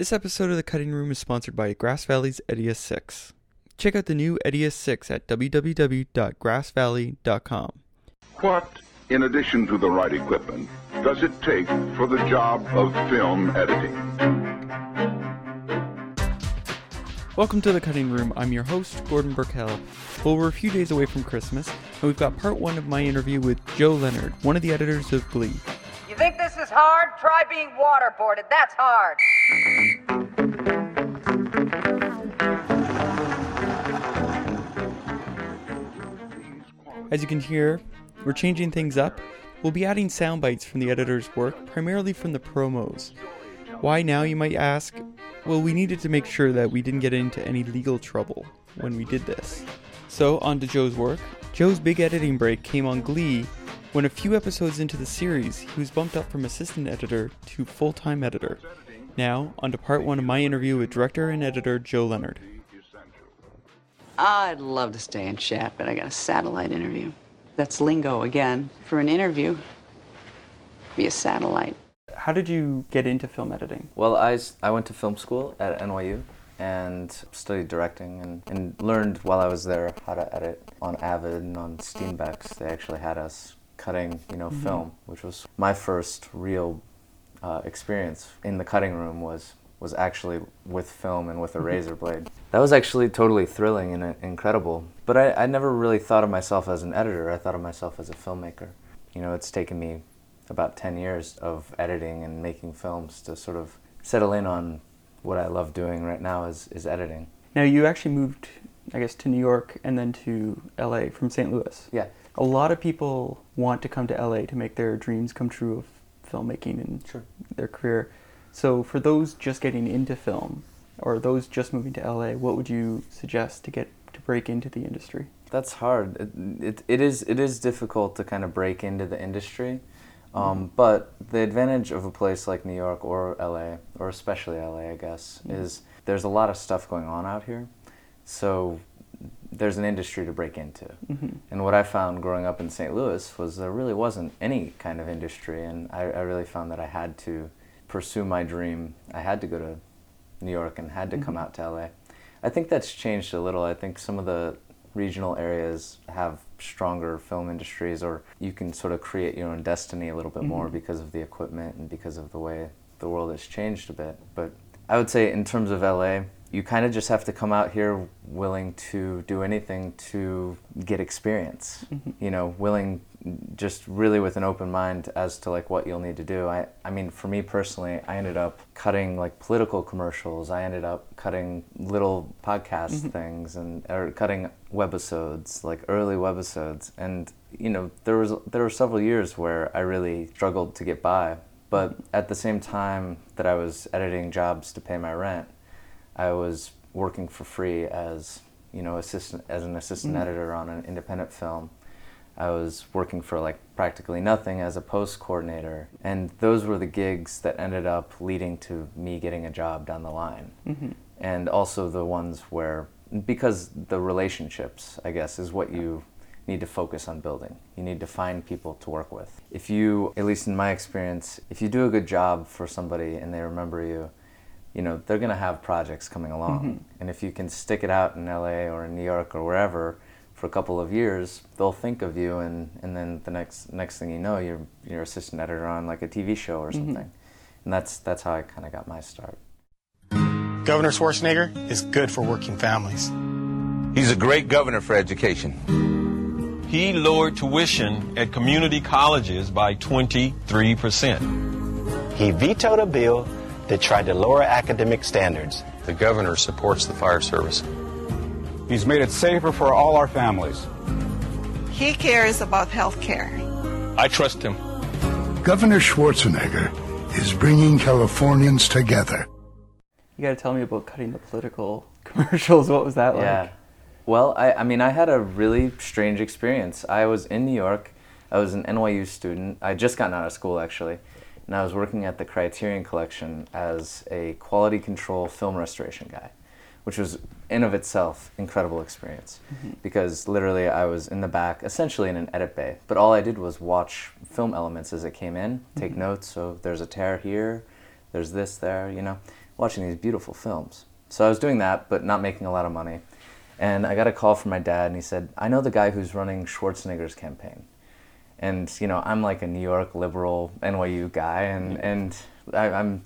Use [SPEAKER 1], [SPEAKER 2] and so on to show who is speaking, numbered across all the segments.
[SPEAKER 1] This episode of The Cutting Room is sponsored by Grass Valley's Edius 6. Check out the new Edius 6 at www.grassvalley.com.
[SPEAKER 2] What, in addition to the right equipment, does it take for the job of film editing?
[SPEAKER 1] Welcome to The Cutting Room. I'm your host, Gordon Burkell. Well, we're a few days away from Christmas, and we've got part one of my interview with Joe Leonard, one of the editors of Glee.
[SPEAKER 3] You think this is hard? Try being waterboarded. That's hard.
[SPEAKER 1] As you can hear, we're changing things up. We'll be adding sound bites from the editor's work, primarily from the promos. Why now, you might ask? Well, we needed to make sure that we didn't get into any legal trouble when we did this. So, on to Joe's work. Joe's big editing break came on Glee when a few episodes into the series, he was bumped up from assistant editor to full time editor. Now, on to part one of my interview with director and editor Joe Leonard.
[SPEAKER 4] I'd love to stay and chat, but I got a satellite interview. That's lingo again. For an interview, be a satellite.
[SPEAKER 1] How did you get into film editing?
[SPEAKER 5] Well, I, I went to film school at NYU and studied directing and, and learned while I was there how to edit on Avid and on Steenbeck. They actually had us cutting, you know, film, which was my first real uh, experience in the cutting room was was actually with film and with a razor blade. That was actually totally thrilling and uh, incredible. But I, I never really thought of myself as an editor. I thought of myself as a filmmaker. You know, it's taken me about 10 years of editing and making films to sort of settle in on what I love doing right now is, is editing.
[SPEAKER 1] Now, you actually moved, I guess, to New York and then to LA from St. Louis.
[SPEAKER 5] Yeah.
[SPEAKER 1] A lot of people want to come to LA to make their dreams come true of filmmaking and
[SPEAKER 5] Sure.
[SPEAKER 1] their career. So, for those just getting into film or those just moving to LA, what would you suggest to get to break into the industry?
[SPEAKER 5] That's hard. It, it, it is it is difficult to kind of break into the industry, um, mm-hmm. but the advantage of a place like New York or LA, or especially LA, I guess, mm-hmm. is there's a lot of stuff going on out here, so there's an industry to break into. Mm-hmm. And what I found growing up in St. Louis was there really wasn't any kind of industry, and I, I really found that I had to pursue my dream. I had to go to New York and had to come mm-hmm. out to LA. I think that's changed a little. I think some of the regional areas have stronger film industries, or you can sort of create your own destiny a little bit more mm-hmm. because of the equipment and because of the way the world has changed a bit. But I would say, in terms of LA, you kind of just have to come out here willing to do anything to get experience. Mm-hmm. You know, willing just really with an open mind as to like what you'll need to do. I I mean, for me personally, I ended up cutting like political commercials. I ended up cutting little podcast mm-hmm. things and or cutting webisodes, like early webisodes. And you know, there was there were several years where I really struggled to get by. But mm-hmm. at the same time that I was editing jobs to pay my rent, I was working for free as you know assistant as an assistant mm-hmm. editor on an independent film. I was working for like practically nothing as a post coordinator, and those were the gigs that ended up leading to me getting a job down the line, mm-hmm. and also the ones where because the relationships, I guess, is what you need to focus on building. You need to find people to work with. If you, at least in my experience, if you do a good job for somebody and they remember you, you know they're going to have projects coming along mm-hmm. and if you can stick it out in LA or in New York or wherever for a couple of years they'll think of you and, and then the next next thing you know you're you're assistant editor on like a TV show or mm-hmm. something and that's that's how I kind of got my start
[SPEAKER 6] Governor Schwarzenegger is good for working families.
[SPEAKER 7] He's a great governor for education.
[SPEAKER 8] He lowered tuition at community colleges by 23%.
[SPEAKER 6] He vetoed a bill that tried to lower academic standards.
[SPEAKER 8] The governor supports the fire service.
[SPEAKER 9] He's made it safer for all our families.
[SPEAKER 10] He cares about health care.
[SPEAKER 8] I trust him.
[SPEAKER 11] Governor Schwarzenegger is bringing Californians together.
[SPEAKER 1] You got to tell me about cutting the political commercials. What was that like?
[SPEAKER 5] Yeah. Well, I, I mean, I had a really strange experience. I was in New York. I was an NYU student. I had just gotten out of school, actually. And I was working at the Criterion Collection as a quality control film restoration guy, which was in of itself incredible experience mm-hmm. because literally I was in the back, essentially in an edit bay. But all I did was watch film elements as it came in, take mm-hmm. notes. So there's a tear here, there's this there, you know. watching these beautiful films. So I was doing that, but not making a lot of money. And I got a call from my dad, and he said, I know the guy who's running Schwarzenegger's campaign. And, you know, I'm like a New York liberal NYU guy, and, and I, I'm,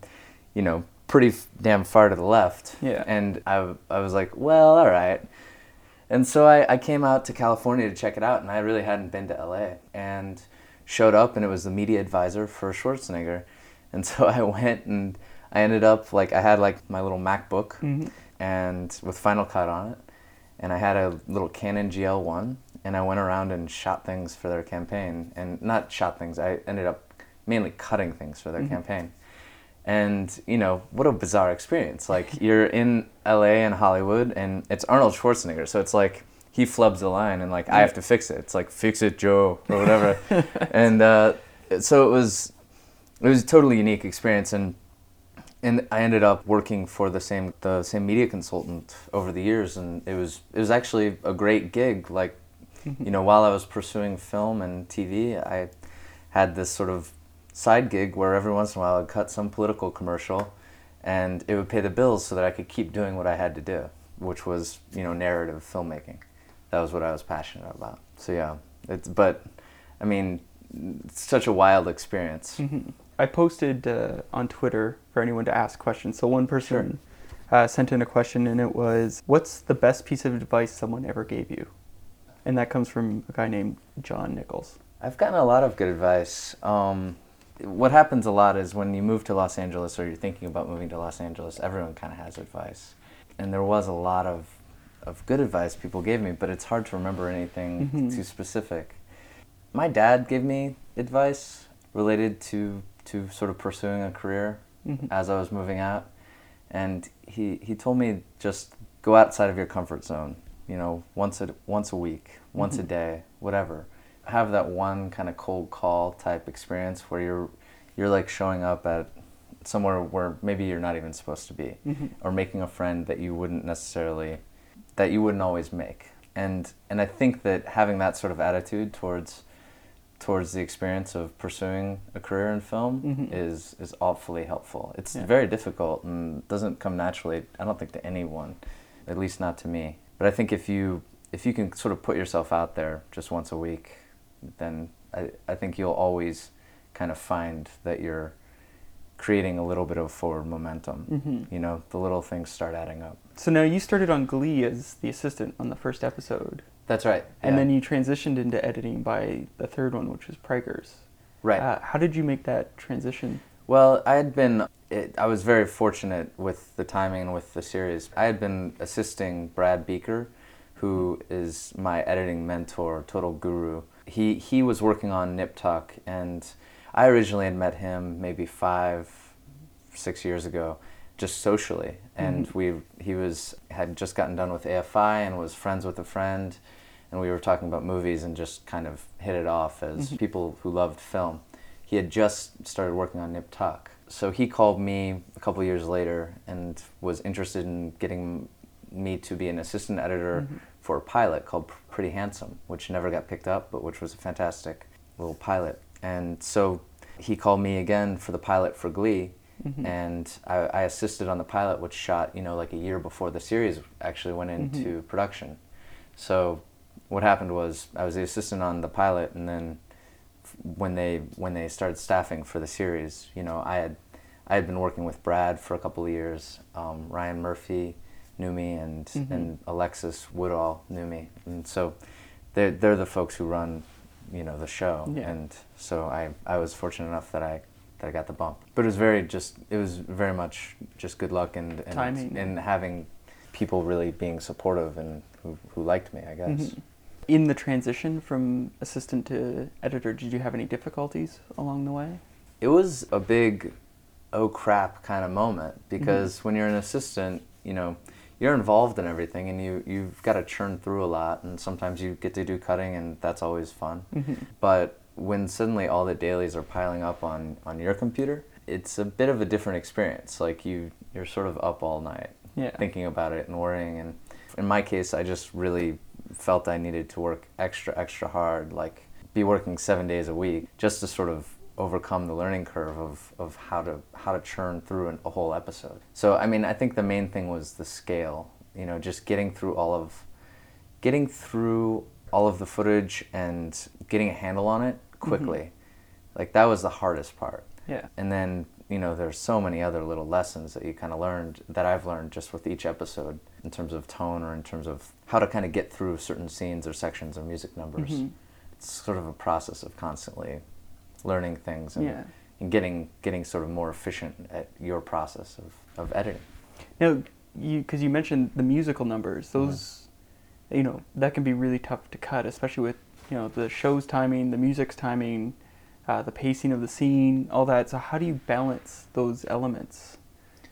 [SPEAKER 5] you know, pretty f- damn far to the left.
[SPEAKER 1] Yeah.
[SPEAKER 5] And I, I was like, well, all right. And so I, I came out to California to check it out, and I really hadn't been to LA. And showed up, and it was the media advisor for Schwarzenegger. And so I went, and I ended up like I had like my little MacBook,
[SPEAKER 1] Mhm.
[SPEAKER 5] and with Final Cut on it, and I had a little Canon GL1, and I went around and shot things for their campaign, and not shot things. I ended up mainly cutting things for their
[SPEAKER 1] Mhm.
[SPEAKER 5] campaign. And you know what a bizarre experience! Like you're in L.A. and Hollywood, and it's Arnold Schwarzenegger, so it's like he flubs the line, and like I have to fix it. It's like fix it, Joe, or whatever. and uh, so it was, it was a totally unique experience, and and I ended up working for the same the same media consultant over the years, and it was it was actually a great gig. Like, you know, while I was pursuing film and TV, I had this sort of side gig where every once in a while I'd cut some political commercial, and it would pay the bills so that I could keep doing what I had to do, which was you know narrative filmmaking. That was what I was passionate about. So yeah, it's but, I mean, it's such a wild experience.
[SPEAKER 1] Mhm. I posted uh, on Twitter for anyone to ask questions. So one person uh, sent in a question, and it was, "What's the best piece of advice someone ever gave you?" And that comes from a guy named John Nichols.
[SPEAKER 5] I've gotten a lot of good advice. Um, what happens a lot is when you move to Los Angeles or you're thinking about moving to Los Angeles, everyone kind of has advice. And there was a lot of, of good advice people gave me, but it's hard to remember anything
[SPEAKER 1] Mhm.
[SPEAKER 5] too specific. My dad gave me advice related to, to sort of pursuing a career
[SPEAKER 1] Mhm.
[SPEAKER 5] as I was moving out. And he, he told me just go outside of your comfort zone, you know, once a, once a week, once a
[SPEAKER 1] Mhm.
[SPEAKER 5] day, whatever. Have that one kind of cold call type experience where you're, you're like showing up at somewhere where maybe you're not even supposed to be,
[SPEAKER 1] Mhm.
[SPEAKER 5] or making a friend that you wouldn't necessarily, that you wouldn't always make. And, and I think that having that sort of attitude towards, towards the experience of pursuing a career in film
[SPEAKER 1] Mhm.
[SPEAKER 5] is, is awfully helpful. It's
[SPEAKER 1] Yeah.
[SPEAKER 5] very difficult and doesn't come naturally, I don't think, to anyone, at least not to me. But I think if you, if you can sort of put yourself out there just once a week, then I, I think you'll always kind of find that you're creating a little bit of forward momentum.
[SPEAKER 1] Mhm.
[SPEAKER 5] You know, the little things start adding up.
[SPEAKER 1] So now you started on Glee as the assistant on the first episode.
[SPEAKER 5] That's right.
[SPEAKER 1] And
[SPEAKER 5] yeah.
[SPEAKER 1] then you transitioned into editing by the third one, which was Preggers.
[SPEAKER 5] Right.
[SPEAKER 1] Uh, how did you make that transition?
[SPEAKER 5] Well, I had been, it, I was very fortunate with the timing and with the series. I had been assisting Brad Buecker, who is my editing mentor, total guru. He, he was working on Nip Tuck, and I originally had met him maybe five, six years ago, just socially. And
[SPEAKER 1] Mhm.
[SPEAKER 5] we, he was, had just gotten done with AFI and was friends with a friend, and we were talking about movies and just kind of hit it off as
[SPEAKER 1] Mhm.
[SPEAKER 5] people who loved film he had just started working on Nip Tuck. So he called me a couple years later and was interested in getting me to be an assistant editor
[SPEAKER 1] Mhm.
[SPEAKER 5] for a pilot called Pretty Handsome, which never got picked up, but which was a fantastic little pilot. And so he called me again for the pilot for Glee,
[SPEAKER 1] Mhm.
[SPEAKER 5] and I, I assisted on the pilot, which shot, you know, like a year before the series actually went into production. So what happened was I was the assistant on the pilot, and then when they when they started staffing for the series, you know, I had I had been working with Brad for a couple of years. Um, Ryan Murphy knew me, and
[SPEAKER 1] Mhm.
[SPEAKER 5] and Alexis Woodall knew me, and so they're they're the folks who run, you know, the show,
[SPEAKER 1] Yeah.
[SPEAKER 5] and so I I was fortunate enough that I that I got the bump. But it was very just it was very much just good luck and and,
[SPEAKER 1] Timing.
[SPEAKER 5] and having people really being supportive and who, who liked me, I guess.
[SPEAKER 1] Mhm. In the transition from assistant to editor, did you have any difficulties along the way?
[SPEAKER 5] It was a big oh crap kind of moment because when you're an assistant, you know, you're involved in everything and you you've got to churn through a lot and sometimes you get to do cutting and that's always fun.
[SPEAKER 1] Mhm.
[SPEAKER 5] But when suddenly all the dailies are piling up on on your computer, it's a bit of a different experience. Like you you're sort of up all night
[SPEAKER 1] Yeah.
[SPEAKER 5] thinking about it and worrying and in my case I just really felt I needed to work extra extra hard like be working 7 days a week just to sort of overcome the learning curve of, of how to how to churn through an, a whole episode. So I mean, I think the main thing was the scale. You know, just getting through all of getting through all of the footage and getting a handle on it quickly. Mm-hmm. Like that was the hardest part.
[SPEAKER 1] Yeah.
[SPEAKER 5] And then you know there's so many other little lessons that you kind of learned that I've learned just with each episode in terms of tone or in terms of how to kind of get through certain scenes or sections or music numbers. Mm-hmm. It's sort of a process of constantly learning things and,
[SPEAKER 1] yeah.
[SPEAKER 5] and getting getting sort of more efficient at your process of, of editing.
[SPEAKER 1] Now, you because you mentioned the musical numbers, those mm-hmm. you know that can be really tough to cut, especially with you know the show's timing, the music's timing uh, the pacing of the scene, all that. So how do you balance those elements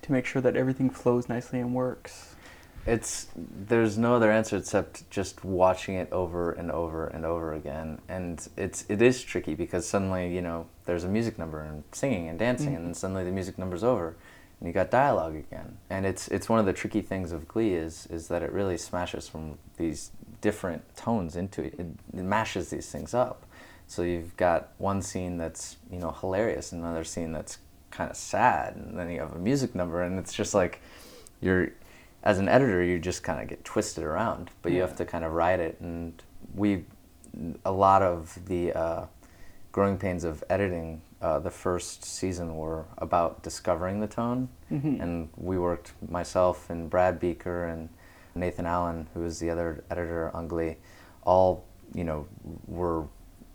[SPEAKER 1] to make sure that everything flows nicely and works?
[SPEAKER 5] It's there's no other answer except just watching it over and over and over again, and it's it is tricky because suddenly you know there's a music number and singing and dancing, mm-hmm. and then suddenly the music number's over, and you got dialogue again, and it's it's one of the tricky things of Glee is is that it really smashes from these different tones into it, it, it mashes these things up, so you've got one scene that's you know hilarious, and another scene that's kind of sad, and then you have a music number, and it's just like you're as an editor, you just kind of get twisted around, but yeah. you have to kind of ride it. And we, a lot of the uh, growing pains of editing uh, the first season were about discovering the tone, mm-hmm. and we worked myself and Brad Buecker and Nathan Allen, who was the other editor on Glee, all you know were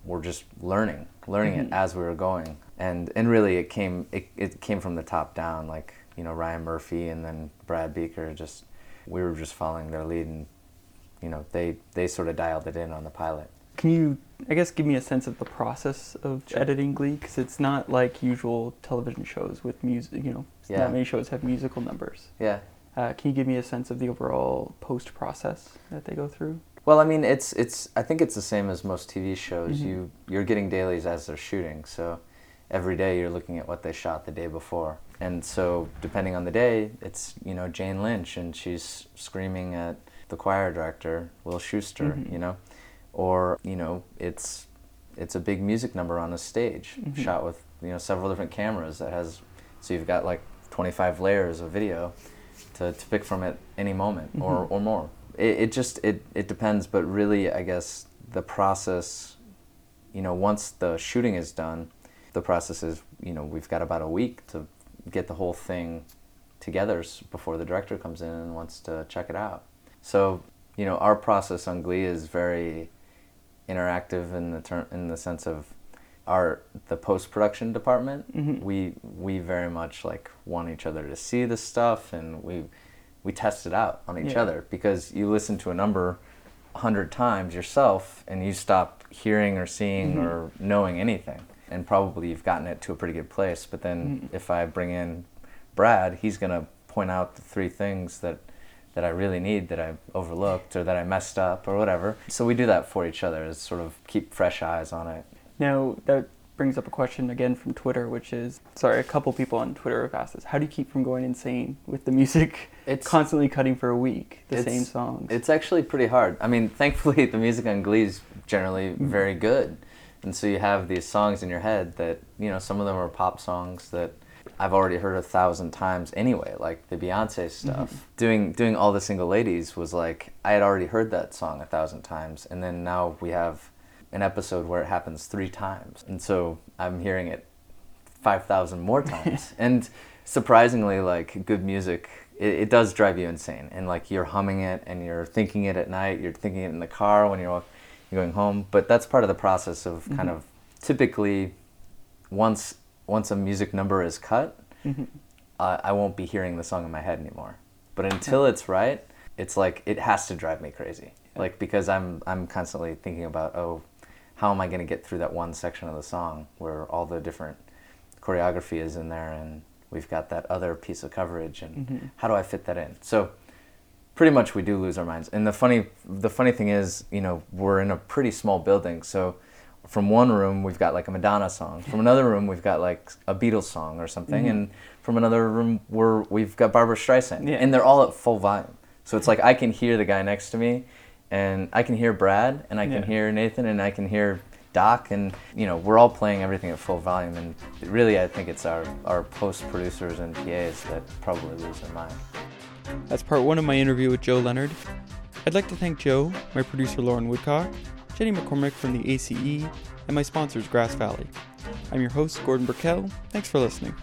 [SPEAKER 5] were just learning, learning mm-hmm. it as we were going. And and really, it came it, it came from the top down. Like you know Ryan Murphy and then Brad Buecker. Just we were just following their lead, and you know they they sort of dialed it in on the pilot.
[SPEAKER 1] Can you, I guess, give me a sense of the process of sure. editing Glee? Because it's not like usual television shows with music. You know, yeah. not many shows have musical numbers.
[SPEAKER 5] Yeah.
[SPEAKER 1] Uh, can you give me a sense of the overall post process that they go through?
[SPEAKER 5] Well, I mean, it's it's. I think it's the same as most TV shows. Mm-hmm. You you're getting dailies as they're shooting, so every day you're looking at what they shot the day before, and so depending on the day, it's you know Jane Lynch and she's screaming at the choir director Will Schuester, mm-hmm. you know, or you know it's it's a big music number on a stage mm-hmm. shot with you know several different cameras that has so you've got like 25 layers of video to, to pick from at any moment or, mm-hmm. or more it, it just it, it depends but really i guess the process you know once the shooting is done the process is you know we've got about a week to get the whole thing together before the director comes in and wants to check it out so you know our process on glee is very interactive in the ter- in the sense of our the post production department mm-hmm. we we very much like want each other to see the stuff and we we test it out on each yeah. other because you listen to a number a hundred times yourself and you stop hearing or seeing mm-hmm. or knowing anything and probably you've gotten it to a pretty good place but then mm-hmm. if i bring in brad he's going to point out the three things that that i really need that i overlooked or that i messed up or whatever so we do that for each other is sort of keep fresh eyes on it
[SPEAKER 1] now that brings up a question again from Twitter, which is sorry, a couple people on Twitter have asked this: How do you keep from going insane with the music? It's constantly cutting for a week the same songs.
[SPEAKER 5] It's actually pretty hard. I mean, thankfully, the music on Glee is generally mm-hmm. very good, and so you have these songs in your head that you know some of them are pop songs that. I've already heard a thousand times anyway, like the Beyonce stuff. Mm-hmm. Doing doing all the single ladies was like I had already heard that song a thousand times, and then now we have an episode where it happens three times. And so I'm hearing it 5,000 more times. and surprisingly, like good music, it, it, does drive you insane. And like you're humming it and you're thinking it at night, you're thinking it in the car when you're, you're going home. But that's part of the process of mm-hmm. kind of typically once, once a music number is cut, mm-hmm. uh, I won't be hearing the song in my head anymore. But until it's right, it's like it has to drive me crazy. Like because I'm I'm constantly thinking about oh how am I going to get through that one section of the song where all the different choreography is in there and we've got that other piece of coverage and mm-hmm. how do I fit that in? So pretty much we do lose our minds. And the funny the funny thing is, you know, we're in a pretty small building, so from one room we've got like a Madonna song. From another room we've got like a Beatles song or something, mm-hmm. and from another room we're, we've got Barbra Streisand, yeah. and they're all at full volume. So it's like I can hear the guy next to me, and I can hear Brad, and I can yeah. hear Nathan, and I can hear doc, and you know we're all playing everything at full volume. And really, I think it's our our post producers and PAs that probably lose their mind.
[SPEAKER 1] That's part one of my interview with Joe Leonard. I'd like to thank Joe, my producer Lauren Woodcock, Jenny McCormick from the ACE, and my sponsors Grass Valley. I'm your host, Gordon Burkell. Thanks for listening.